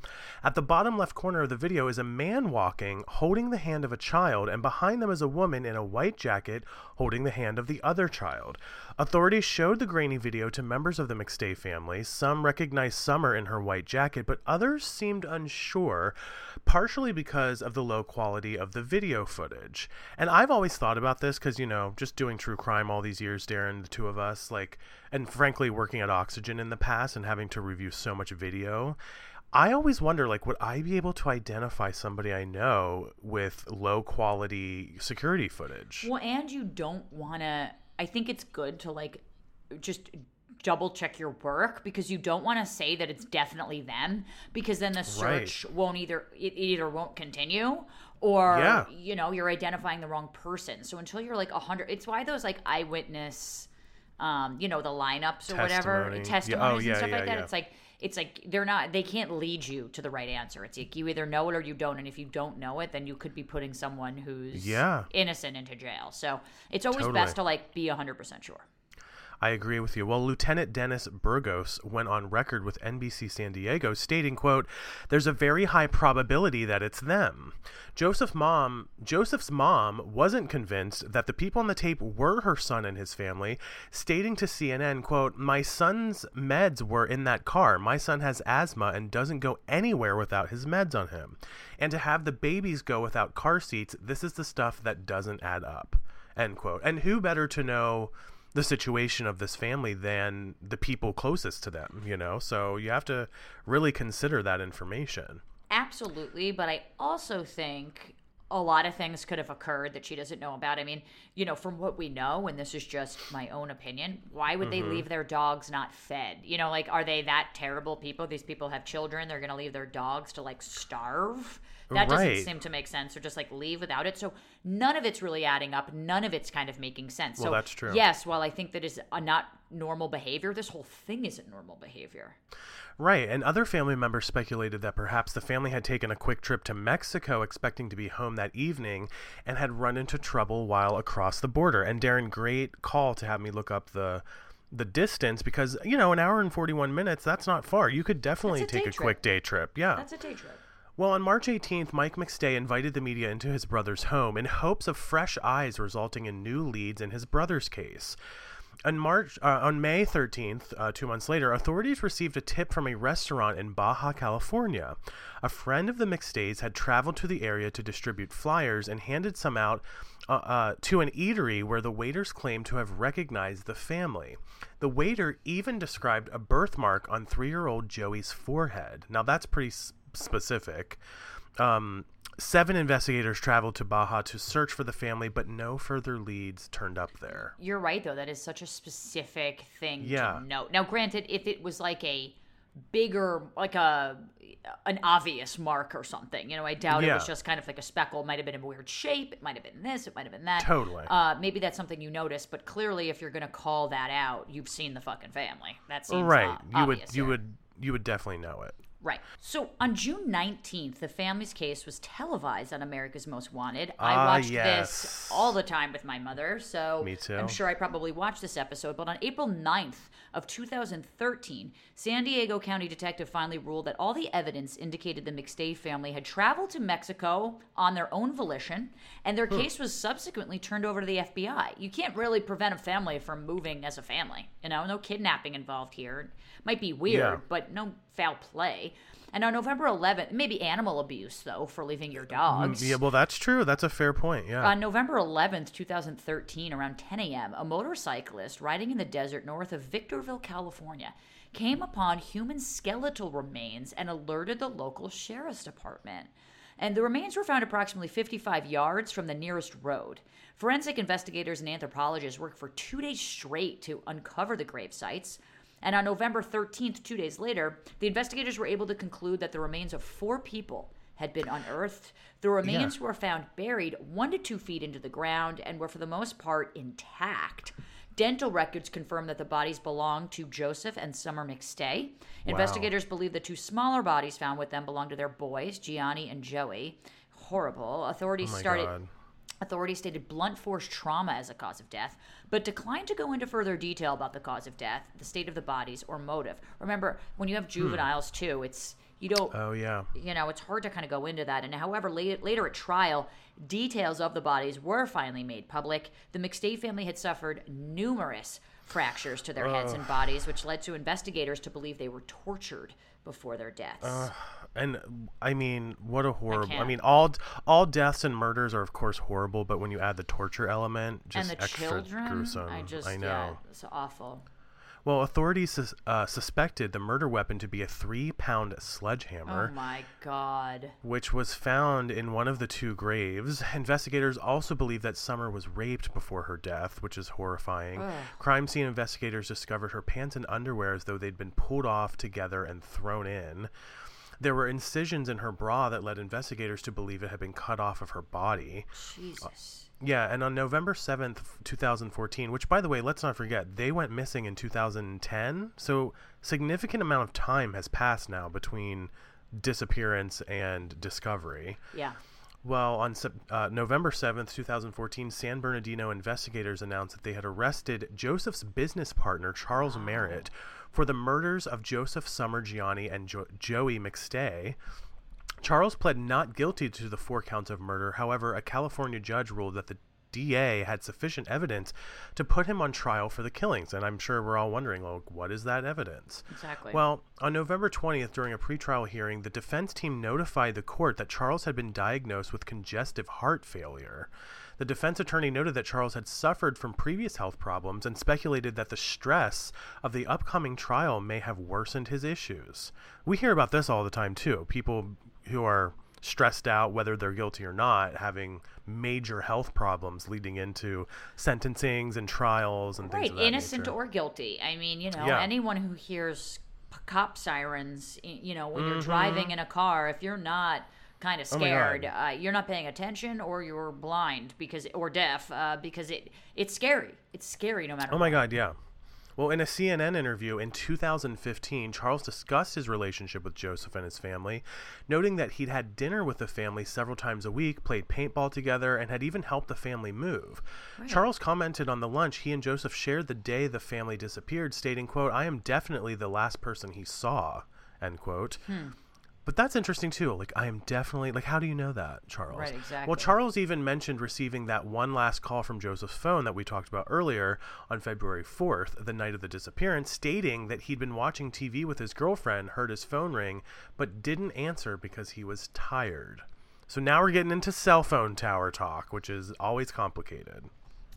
At the bottom left corner of the video is a man walking, holding the hand of a child, and behind them is a woman in a white jacket holding the hand of the other child. Authorities showed the grainy video to members of the McStay family. Some recognized Summer in her white jacket, but others seemed unsure, partially because of the low quality of the video footage. And I've always thought about this because, you know, just doing true crime all these years, Darren, the two of us, like, and frankly, working at Oxygen in the past and having to review so much video. I always wonder, like, would I be able to identify somebody I know with low quality security footage? Well, and you don't want to. I think it's good to like just double check your work because you don't want to say that it's definitely them because then the search won't either it either won't continue or Yeah. you know you're identifying the wrong person. So until you're like a hundred, it's why those like eyewitness, um, you know, the lineups or whatever Testimony. Yeah. Oh, testimonies yeah, and stuff like that. It's like it's like they're not they can't lead you to the right answer. It's like you either know it or you don't, and if you don't know it, then you could be putting someone who's Yeah. innocent into jail. So it's always Totally. best to like be hundred percent sure. I agree with you. Well, Lieutenant Dennis Brugos went on record with NBC San Diego stating, quote, "There's a very high probability that it's them." Mom, Joseph's mom wasn't convinced that the people on the tape were her son and his family, stating to CNN, quote, "My son's meds were in that car. My son has asthma and doesn't go anywhere without his meds on him. And to have the babies go without car seats, this is the stuff that doesn't add up." End quote. And who better to know the situation of this family than the people closest to them, you know? So you have to really consider that information. Absolutely, but I also think a lot of things could have occurred that she doesn't know about. I mean, you know, from what we know, and this is just my own opinion, why would Mm-hmm. they leave their dogs not fed? You know, like, are they that terrible people? These people have children, they're going to leave their dogs to like starve? That doesn't seem to make sense, or just like leave without it. So none of it's really adding up. None of it's kind of making sense. Well, so that's true. Yes, while I think that is a not normal behavior, this whole thing isn't normal behavior. Right, and other family members speculated that perhaps the family had taken a quick trip to Mexico expecting to be home that evening and had run into trouble while across the border. And Darren, great call to have me look up the the distance because, you know, an hour and 41 minutes, that's not far. You could definitely a take a trip. quick day trip. Yeah. That's a day trip. Well, on March 18th, Mike McStay invited the media into his brother's home in hopes of fresh eyes resulting in new leads in his brother's case. On March, uh, on May 13th, uh, two months later, authorities received a tip from a restaurant in Baja California. A friend of the McStays had traveled to the area to distribute flyers and handed some out uh, uh, to an eatery where the waiters claimed to have recognized the family. The waiter even described a birthmark on three-year-old Joey's forehead. Now that's pretty specific. Um, seven investigators traveled to Baja to search for the family, but no further leads turned up there. You're right, though. That is such a specific thing Yeah. to note. Now, granted, if it was like a bigger, like a an obvious mark or something, you know, I doubt it was just kind of like a speckle. It might have been a weird shape. It might have been this. It might have been that. Totally. Uh, maybe that's something you notice, but clearly, if you're going to call that out, you've seen the fucking family. That seems right. you would you here. would you would definitely know it. Right. So on June 19th, the family's case was televised on America's Most Wanted. I Ah, watched yes. this all the time with my mother, so Me too. I'm sure I probably watched this episode. But on April 9th of 2013, San Diego County detective finally ruled that all the evidence indicated the McStay family had traveled to Mexico on their own volition, and their case was subsequently turned over to the FBI. You can't really prevent a family from moving as a family. You know, no kidnapping involved here. Might be weird, Yeah. but no foul play. And on November 11th, maybe animal abuse though for leaving your dogs. Mm, Yeah, well, that's true. That's a fair point. Yeah. On November 11th, 2013, around 10 a.m., a motorcyclist riding in the desert north of Victorville, California, came upon human skeletal remains and alerted the local sheriff's department. And the remains were found approximately 55 yards from the nearest road. Forensic investigators and anthropologists worked for two days straight to uncover the grave sites. And on November 13th, two days later, the investigators were able to conclude that the remains of four people had been unearthed. The remains were found buried one to two feet into the ground and were, for the most part, intact. Dental records confirm that the bodies belonged to Joseph and Summer McStay. Investigators believe the two smaller bodies found with them belonged to their boys, Gianni and Joey. Horrible. Authorities oh started. god. Authorities stated blunt force trauma as a cause of death, but declined to go into further detail about the cause of death, the state of the bodies, or motive. Remember, when you have hmm. juveniles too, it's you don't Oh yeah. you know, it's hard to kind of go into that. And however, later, later at trial, details of the bodies were finally made public. The McStay family had suffered numerous fractures to their heads and bodies, which led to investigators to believe they were tortured before their deaths. And I mean, what a horrible. I, can't. mean, all all deaths and murders are of course horrible, but when you add the torture element, and just the extra children, gruesome. I just, I know. yeah, it's awful. Well, authorities sus- uh, suspected the murder weapon to be a three-pound sledgehammer. Oh my god. which was found in one of the two graves. Investigators also believe that Summer was raped before her death, which is horrifying. Crime scene investigators discovered her pants and underwear as though they'd been pulled off together and thrown in. There were incisions in her bra that led investigators to believe it had been cut off of her body. Jesus. Yeah, and on November 7th, 2014, which by the way, let's not forget, they went missing in 2010. So, significant amount of time has passed now between disappearance and discovery. Yeah. Well, on uh, November 7th, 2014, San Bernardino investigators announced that they had arrested Joseph's business partner, Charles Merritt, for the murders of Joseph Summer Gianni and jo- Joey McStay. Charles pled not guilty to the four counts of murder. However, a California judge ruled that the DA had sufficient evidence to put him on trial for the killings. And I'm sure we're all wondering, well, what is that evidence? Exactly. Well, on November 20th, during a pretrial hearing, the defense team notified the court that Charles had been diagnosed with congestive heart failure. The defense attorney noted that Charles had suffered from previous health problems and speculated that the stress of the upcoming trial may have worsened his issues. We hear about this all the time, too. People who are stressed out, whether they're guilty or not, having major health problems leading into sentencings and trials and things right, innocent nature. or guilty. I mean, you know, Yeah. anyone who hears cop sirens, you know, when Mm-hmm. you're driving in a car, if you're not kind of Oh scared, God. uh, you're not paying attention, or you're blind because or deaf uh, because it it's scary. It's scary no matter. Oh my God, yeah. Well, in a CNN interview in 2015, Charles discussed his relationship with Joseph and his family, noting that he'd had dinner with the family several times a week, played paintball together, and had even helped the family move. Charles commented on the lunch he and Joseph shared the day the family disappeared, stating, quote, I am definitely the last person he saw, end quote. But that's interesting too. Like, I am definitely like, how do you know that, Charles? Right, exactly. Well. Charles even mentioned receiving that one last call from Joseph's phone that we talked about earlier on February 4th, the night of the disappearance, stating that he'd been watching TV with his girlfriend, heard his phone ring, but didn't answer because he was tired. So now we're getting into cell phone tower talk, which is always complicated.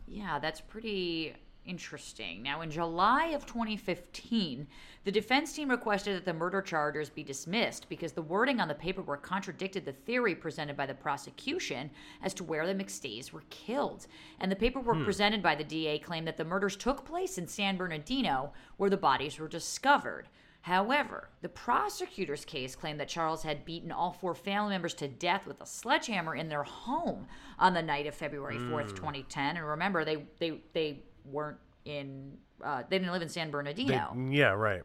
Yeah, that's pretty interesting. Now, in July of 2015, the defense team requested that the murder charges be dismissed because the wording on the paperwork contradicted the theory presented by the prosecution as to where the McStays were killed. And the paperwork hmm. presented by the DA claimed that the murders took place in San Bernardino, where the bodies were discovered. However, the prosecutor's case claimed that Charles had beaten all four family members to death with a sledgehammer in their home on the night of February 4th, hmm. 2010. And remember, they they they weren't in uh, they didn't live in San They- Bernardino. yeah, right.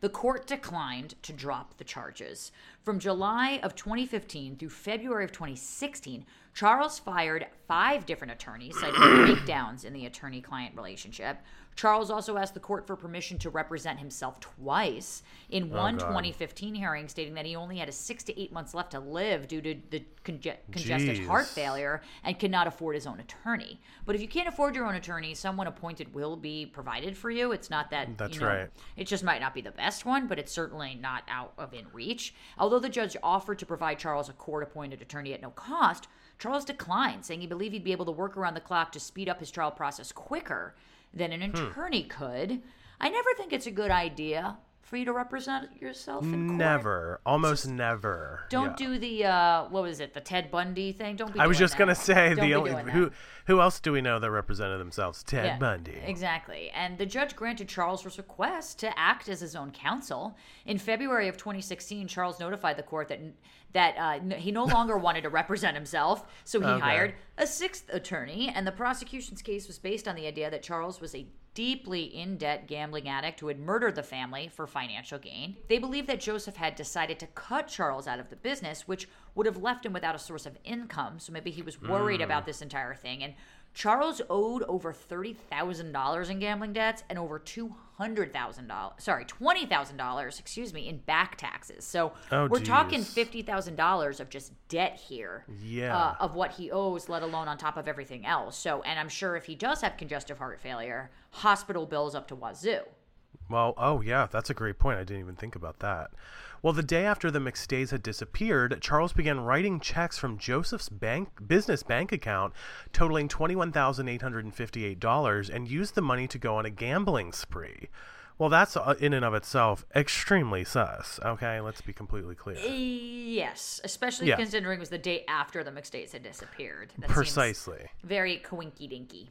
The court declined to drop the charges. From July of 2015 through February of 2016, Charles fired five different attorneys, citing breakdowns in the attorney client relationship. Charles also asked the court for permission to represent himself twice in oh, one God. 2015 hearing, stating that he only had a six to eight months left to live due to the conge- congested heart failure and could not afford his own attorney. But if you can't afford your own attorney, someone appointed will be provided for you. It's not that That's you know, right. it just might not be the best one, but it's certainly not out of in reach. Although the judge offered to provide Charles a court appointed attorney at no cost, Charles declined, saying he believed he'd be able to work around the clock to speed up his trial process quicker than an Hmm. attorney could. I never think it's a good idea for you to represent yourself in court. Never. Almost never. Don't Yeah. do the uh, what was it, the Ted Bundy thing? Don't be. I was just gonna say Don't the only who who else do we know that represented themselves? Ted Yeah, Bundy. Exactly. And the judge granted Charles' request to act as his own counsel. In February of 2016, Charles notified the court that that uh, he no longer wanted to represent himself, so he Okay. hired a sixth attorney. And the prosecution's case was based on the idea that Charles was a deeply in debt gambling addict who had murdered the family for financial gain. They believed that Joseph had decided to cut Charles out of the business, which would have left him without a source of income. So maybe he was worried hmm. about this entire thing. And Charles owed over thirty thousand dollars in gambling debts and over two hundred thousand dollars. Sorry, twenty thousand dollars. Excuse me, in back taxes. So Oh, we're talking fifty thousand dollars of just debt here. Yeah. Uh, of what he owes, let alone on top of everything else. So, and I'm sure if he does have congestive heart failure, hospital bills up to wazoo. Well, oh yeah, that's a great point. I didn't even think about that. Well, the day after the McStays had disappeared, Charles began writing checks from Joseph's bank business bank account, totaling twenty-one thousand eight hundred and fifty-eight dollars, and used the money to go on a gambling spree. Well, that's uh, in and of itself extremely sus. Okay, let's be completely clear. Yes, especially Yeah. considering it was the day after the McStays had disappeared. That seems Precisely. Very coinky dinky.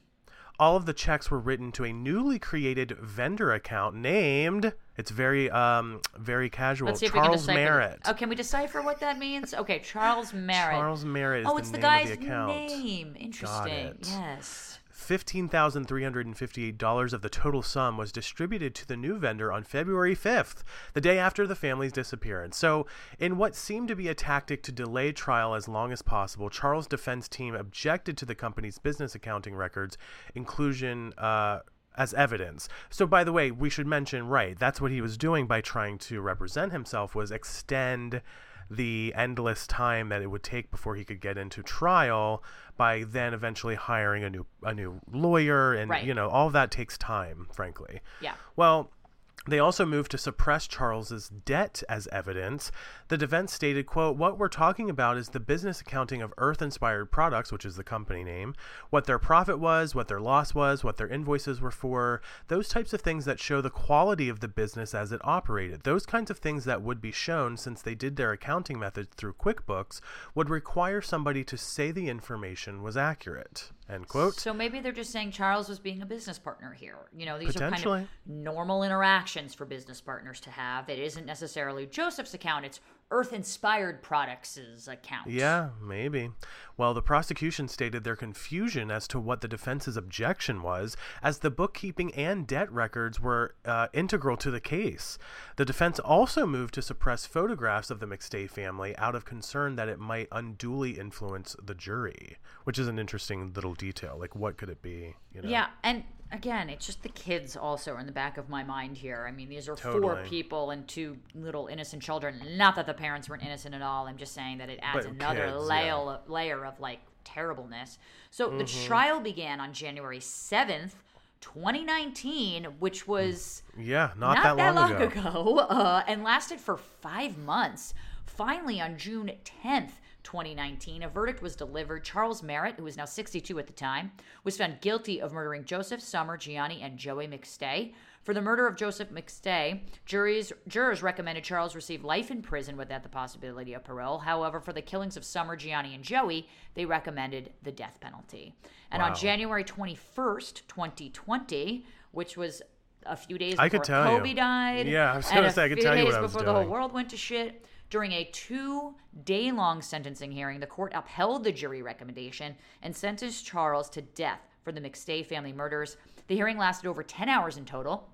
All of the checks were written to a newly created vendor account named it's very um very casual Let's see if we can Charles. Merritt. Oh, can we decipher what that means? Okay, Charles Merritt. Charles Merritt is oh, it's the name guy's the account. name. Interesting. Yes. $15,358 of the total sum was distributed to the new vendor on February 5th, the day after the family's disappearance. So, in what seemed to be a tactic to delay trial as long as possible, Charles' defense team objected to the company's business accounting records inclusion uh, as evidence. So by the way, we should mention right, that's what he was doing by trying to represent himself was extend the endless time that it would take before he could get into trial by then eventually hiring a new a new lawyer and Right. you know all that takes time frankly. Yeah. Well, they also moved to suppress Charles's debt as evidence. The defense stated, quote, "What we're talking about is the business accounting of Earth-inspired products, which is the company name, what their profit was, what their loss was, what their invoices were for, those types of things that show the quality of the business as it operated. Those kinds of things that would be shown since they did their accounting methods through QuickBooks would require somebody to say the information was accurate." End quote. So maybe they're just saying Charles was being a business partner here. You know, these are kind of normal interactions for business partners to have. It isn't necessarily Joseph's account, it's Earth Inspired Products' account. Yeah, maybe. Well, the prosecution stated their confusion as to what the defense's objection was, as the bookkeeping and debt records were uh, integral to the case. The defense also moved to suppress photographs of the McStay family out of concern that it might unduly influence the jury, which is an interesting little detail. Like, what could it be? You know? Yeah, and again, it's just the kids also in the back of my mind here. I mean, these are four people and two little innocent children. Not that the parents weren't innocent at all. I'm just saying that it adds But another kids, layer yeah. layer of like terribleness. So the Mm-hmm. trial began on January 7th, 2019, which was Yeah, not, not that, long, ago. ago, uh, and lasted for five months. Finally, on June 10th, 2019, a verdict was delivered. Charles Merritt, who was now 62 at the time, was found guilty of murdering Joseph Summer Gianni and Joey McStay. For the murder of Joseph McStay, juries, jurors recommended Charles receive life in prison without the possibility of parole. However, for the killings of Summer, Gianni, and Joey, they recommended the death penalty. And on January 21st, 2020, which was a few days I before could tell Kobe you. died. Yeah, I was and a say, I could few tell you days what I was before the whole world went to shit. During a two-day-long sentencing hearing, the court upheld the jury recommendation and sentenced Charles to death for the McStay family murders. The hearing lasted over 10 hours in total.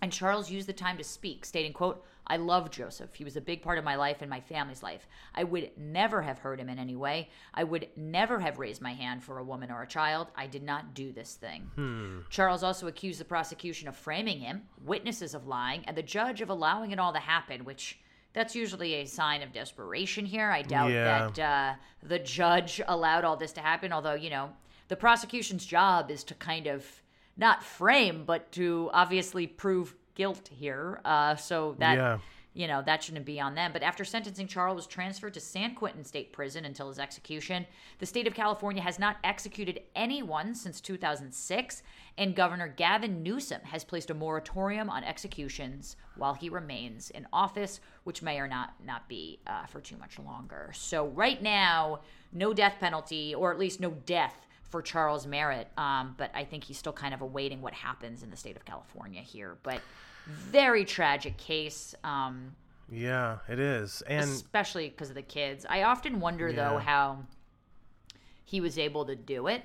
And Charles used the time to speak, stating, quote, I love Joseph. He was a big part of my life and my family's life. I would never have hurt him in any way. I would never have raised my hand for a woman or a child. I did not do this thing. Hmm. Charles also accused the prosecution of framing him, witnesses of lying, and the judge of allowing it all to happen, which that's usually a sign of desperation here. I doubt Yeah. that uh, the judge allowed all this to happen, although, you know, the prosecution's job is to kind of not frame, but to obviously prove guilt here. Uh, so that Yeah. You know that shouldn't be on them. But after sentencing, Charles was transferred to San Quentin State Prison until his execution. The state of California has not executed anyone since 2006, and Governor Gavin Newsom has placed a moratorium on executions while he remains in office, which may or not not be uh, for too much longer. So right now, no death penalty, or at least no death for Charles Merritt. Um, but I think he's still kind of awaiting what happens in the state of California here. But very tragic case, um, Yeah, it is. And especially because of the kids. I often wonder though how he was able to do it.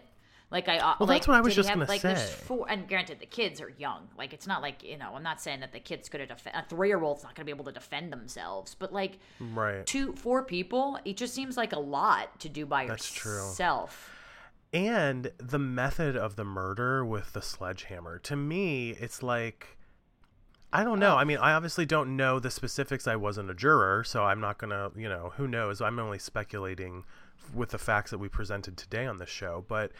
Like I, Well, like, that's what I was just have- gonna like, There's say. four, and granted, the kids are young. Like it's not like you know. I'm not saying that the kids could have def- a three year old's not going to be able to defend themselves, but like right. two, four people, it just seems like a lot to do by That's true. yourself. and the method of the murder with the sledgehammer to me it's like i don't know i mean i obviously don't know the specifics i wasn't a juror so i'm not gonna you know who knows i'm only speculating with the facts that we presented today on the show but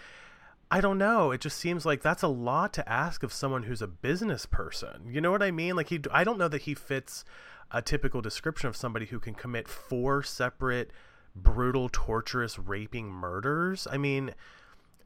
I don't know. It just seems like that's a lot to ask of someone who's a business person. You know what I mean? Like he I don't know that he fits a typical description of somebody who can commit four separate brutal, torturous, raping murders. I mean,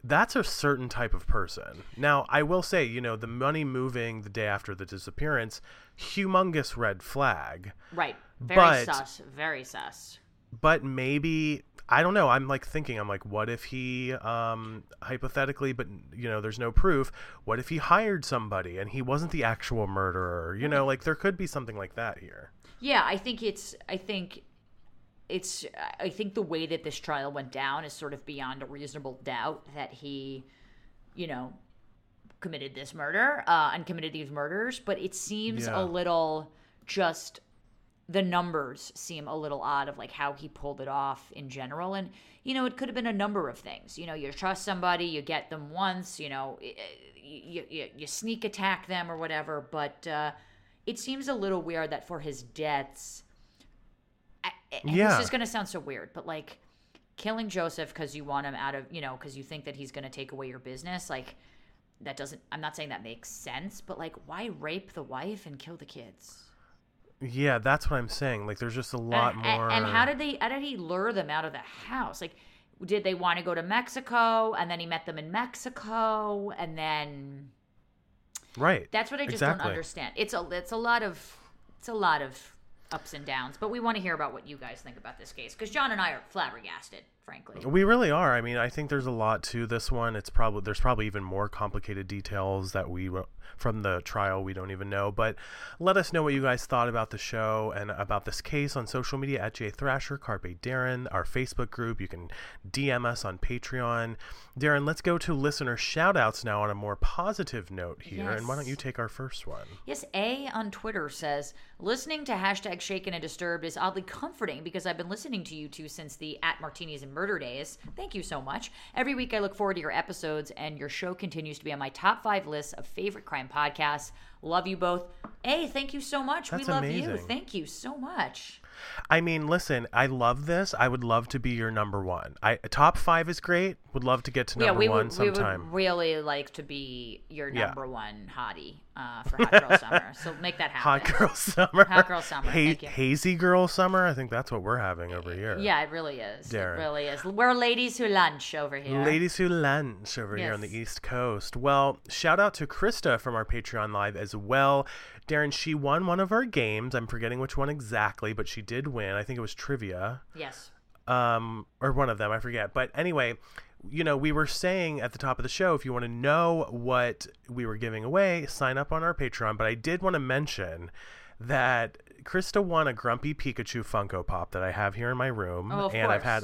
that's a certain type of person. Now, I will say, you know, the money moving the day after the disappearance, humongous red flag. Right. Very But- sus. Very sus. But maybe I don't know. I'm like thinking, I'm like, what if he, um, hypothetically, but you know, there's no proof. What if he hired somebody and he wasn't the actual murderer? You know, like there could be something like that here. Yeah, I think it's. I think it's. I think the way that this trial went down is sort of beyond a reasonable doubt that he, you know, committed this murder uh, and committed these murders, but it seems Yeah. a little just the numbers seem a little odd of like how he pulled it off in general and you know it could have been a number of things you know you trust somebody you get them once you know you, you, you sneak attack them or whatever but uh, it seems a little weird that for his deaths Yeah. this is going to sound so weird but like killing joseph because you want him out of you know because you think that he's going to take away your business like that doesn't i'm not saying that makes sense but like why rape the wife and kill the kids Yeah, that's what I'm saying. Like, there's just a lot and, more. And, and how did they? How did he lure them out of the house? Like, did they want to go to Mexico, and then he met them in Mexico, and then right? that's what I just Exactly. don't understand. It's a it's a lot of it's a lot of ups and downs, but we want to hear about what you guys think about this case because John and I are flabbergasted, frankly. We really are. I mean, I think there's a lot to this one. It's probably there's probably even more complicated details that we from the trial we don't even know. But let us know what you guys thought about the show and about this case on social media at Jay Thrasher, Carpe Darren, our Facebook group. You can DM us on Patreon. Darren, let's go to listener shout outs now on a more positive note here. And why don't you take our first one? Yes, A on Twitter says listening to hashtag Shaken and Disturbed is oddly comforting because I've been listening to you two since the at Martinis and Murder days. Thank you so much. Every week I look forward to your episodes, and your show continues to be on my top five list of favorite crime podcasts. Love you both. A, thank you so much. That's we love you. Thank you so much. I mean, listen, I love this. I would love to be your number one. I top five is great. Would love to get to number yeah, we one would, we sometime. would really like to be your Yeah. number one hottie uh, for Hot Girl Summer. So make that happen. Hot girl summer. Hot girl summer, Ha- thank you. Hazy girl summer. I think that's what we're having over here. Yeah, it really is. Darren. It really is. We're ladies who lunch over here. Ladies who lunch over here on the East Coast. Well, shout out to Krista from our Patreon Live as well. Darren, she won one of our games. I'm forgetting which one exactly, but she did win. I think it was trivia. Yes. um, or one of them, I forget. But anyway, you know, we were saying at the top of the show, if you want to know what we were giving away, sign up on our Patreon. But I did want to mention that Krista won a Grumpy Pikachu Funko Pop that I have here in my room, Oh, of and I've had.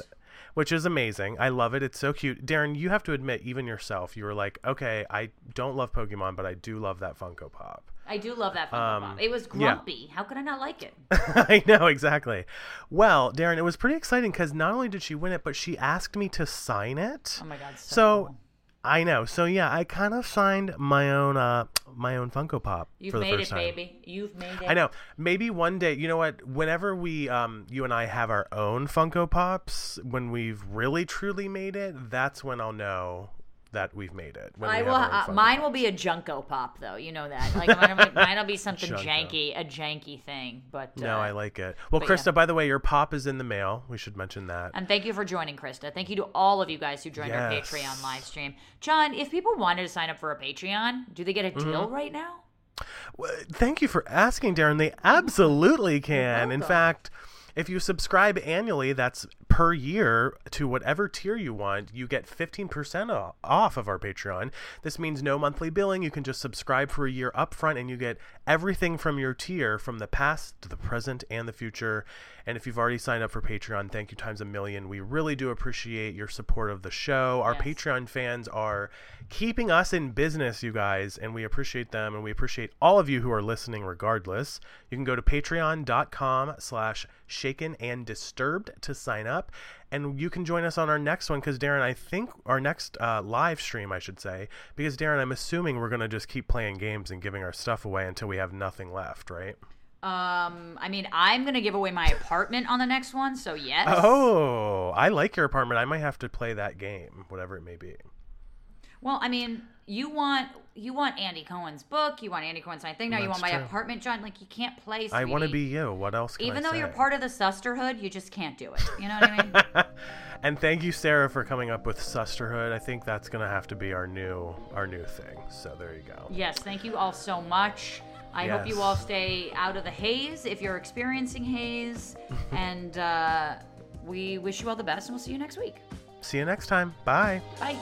Which is amazing. I love it. It's so cute. Darren, you have to admit, even yourself, you were like, okay, I don't love Pokemon, but I do love that Funko Pop. I do love that Funko Um, Pop. It was yeah. grumpy. How could I not like it? I know exactly. Well, Darren, it was pretty exciting because not only did she win it, but she asked me to sign it. Oh my god. So, So cool. I know. So yeah, I kind of signed my own uh my own Funko Pop you've for the made first it, time. baby. You've made it. I know. Maybe one day, you know what? Whenever we, um, you and I have our own Funko Pops, when we've really truly made it, that's when I'll know that we've made it. I will. Uh, mine will be a Junko Pop, though. You know that. Like mine will be, mine will be something Junko. janky, a janky thing. But No, uh, I like it. Well, but yeah. Krista, by the way, your pop is in the mail. We should mention that. And thank you for joining, Krista. Thank you to all of you guys who joined our Patreon live stream. John, if people wanted to sign up for a Patreon, do they get a Mm-hmm. deal right now? Well, Thank you for asking, Darren. They absolutely can. In fact, if you subscribe annually, that's per year to whatever tier you want, you get 15% off of our Patreon. This means no monthly billing. You can just subscribe for a year upfront and you get everything from your tier from the past to the present and the future. And if you've already signed up for Patreon, thank you times a million. We really do appreciate your support of the show. Our Yes. Patreon fans are keeping us in business, you guys, and we appreciate them and we appreciate all of you who are listening regardless. You can go to patreon.com slash shaken and disturbed to sign up. And you can join us on our next one because Darren, I think our next uh, live stream, I should say, because Darren, I'm assuming we're going to just keep playing games and giving our stuff away until we have nothing left, right? Um, I mean, I'm gonna give away my apartment on the next one, so yes. Oh, I like your apartment. I might have to play that game, whatever it may be. Well, I mean, you want you want Andy Cohen's book, you want Andy Cohen's thing. Now you That's want my true. apartment, John. Like you can't play. 3D. I want to be you. What else can Even though you're part of the Susterhood, you just can't do it. You know what I mean? and thank you, Sarah, for coming up with Susterhood. I think that's gonna have to be our new our new thing. So there you go. yes. Thank you all so much. I hope you all stay out of the haze if you're experiencing haze, and uh, we wish you all the best, and we'll see you next week. See you next time. Bye. Bye.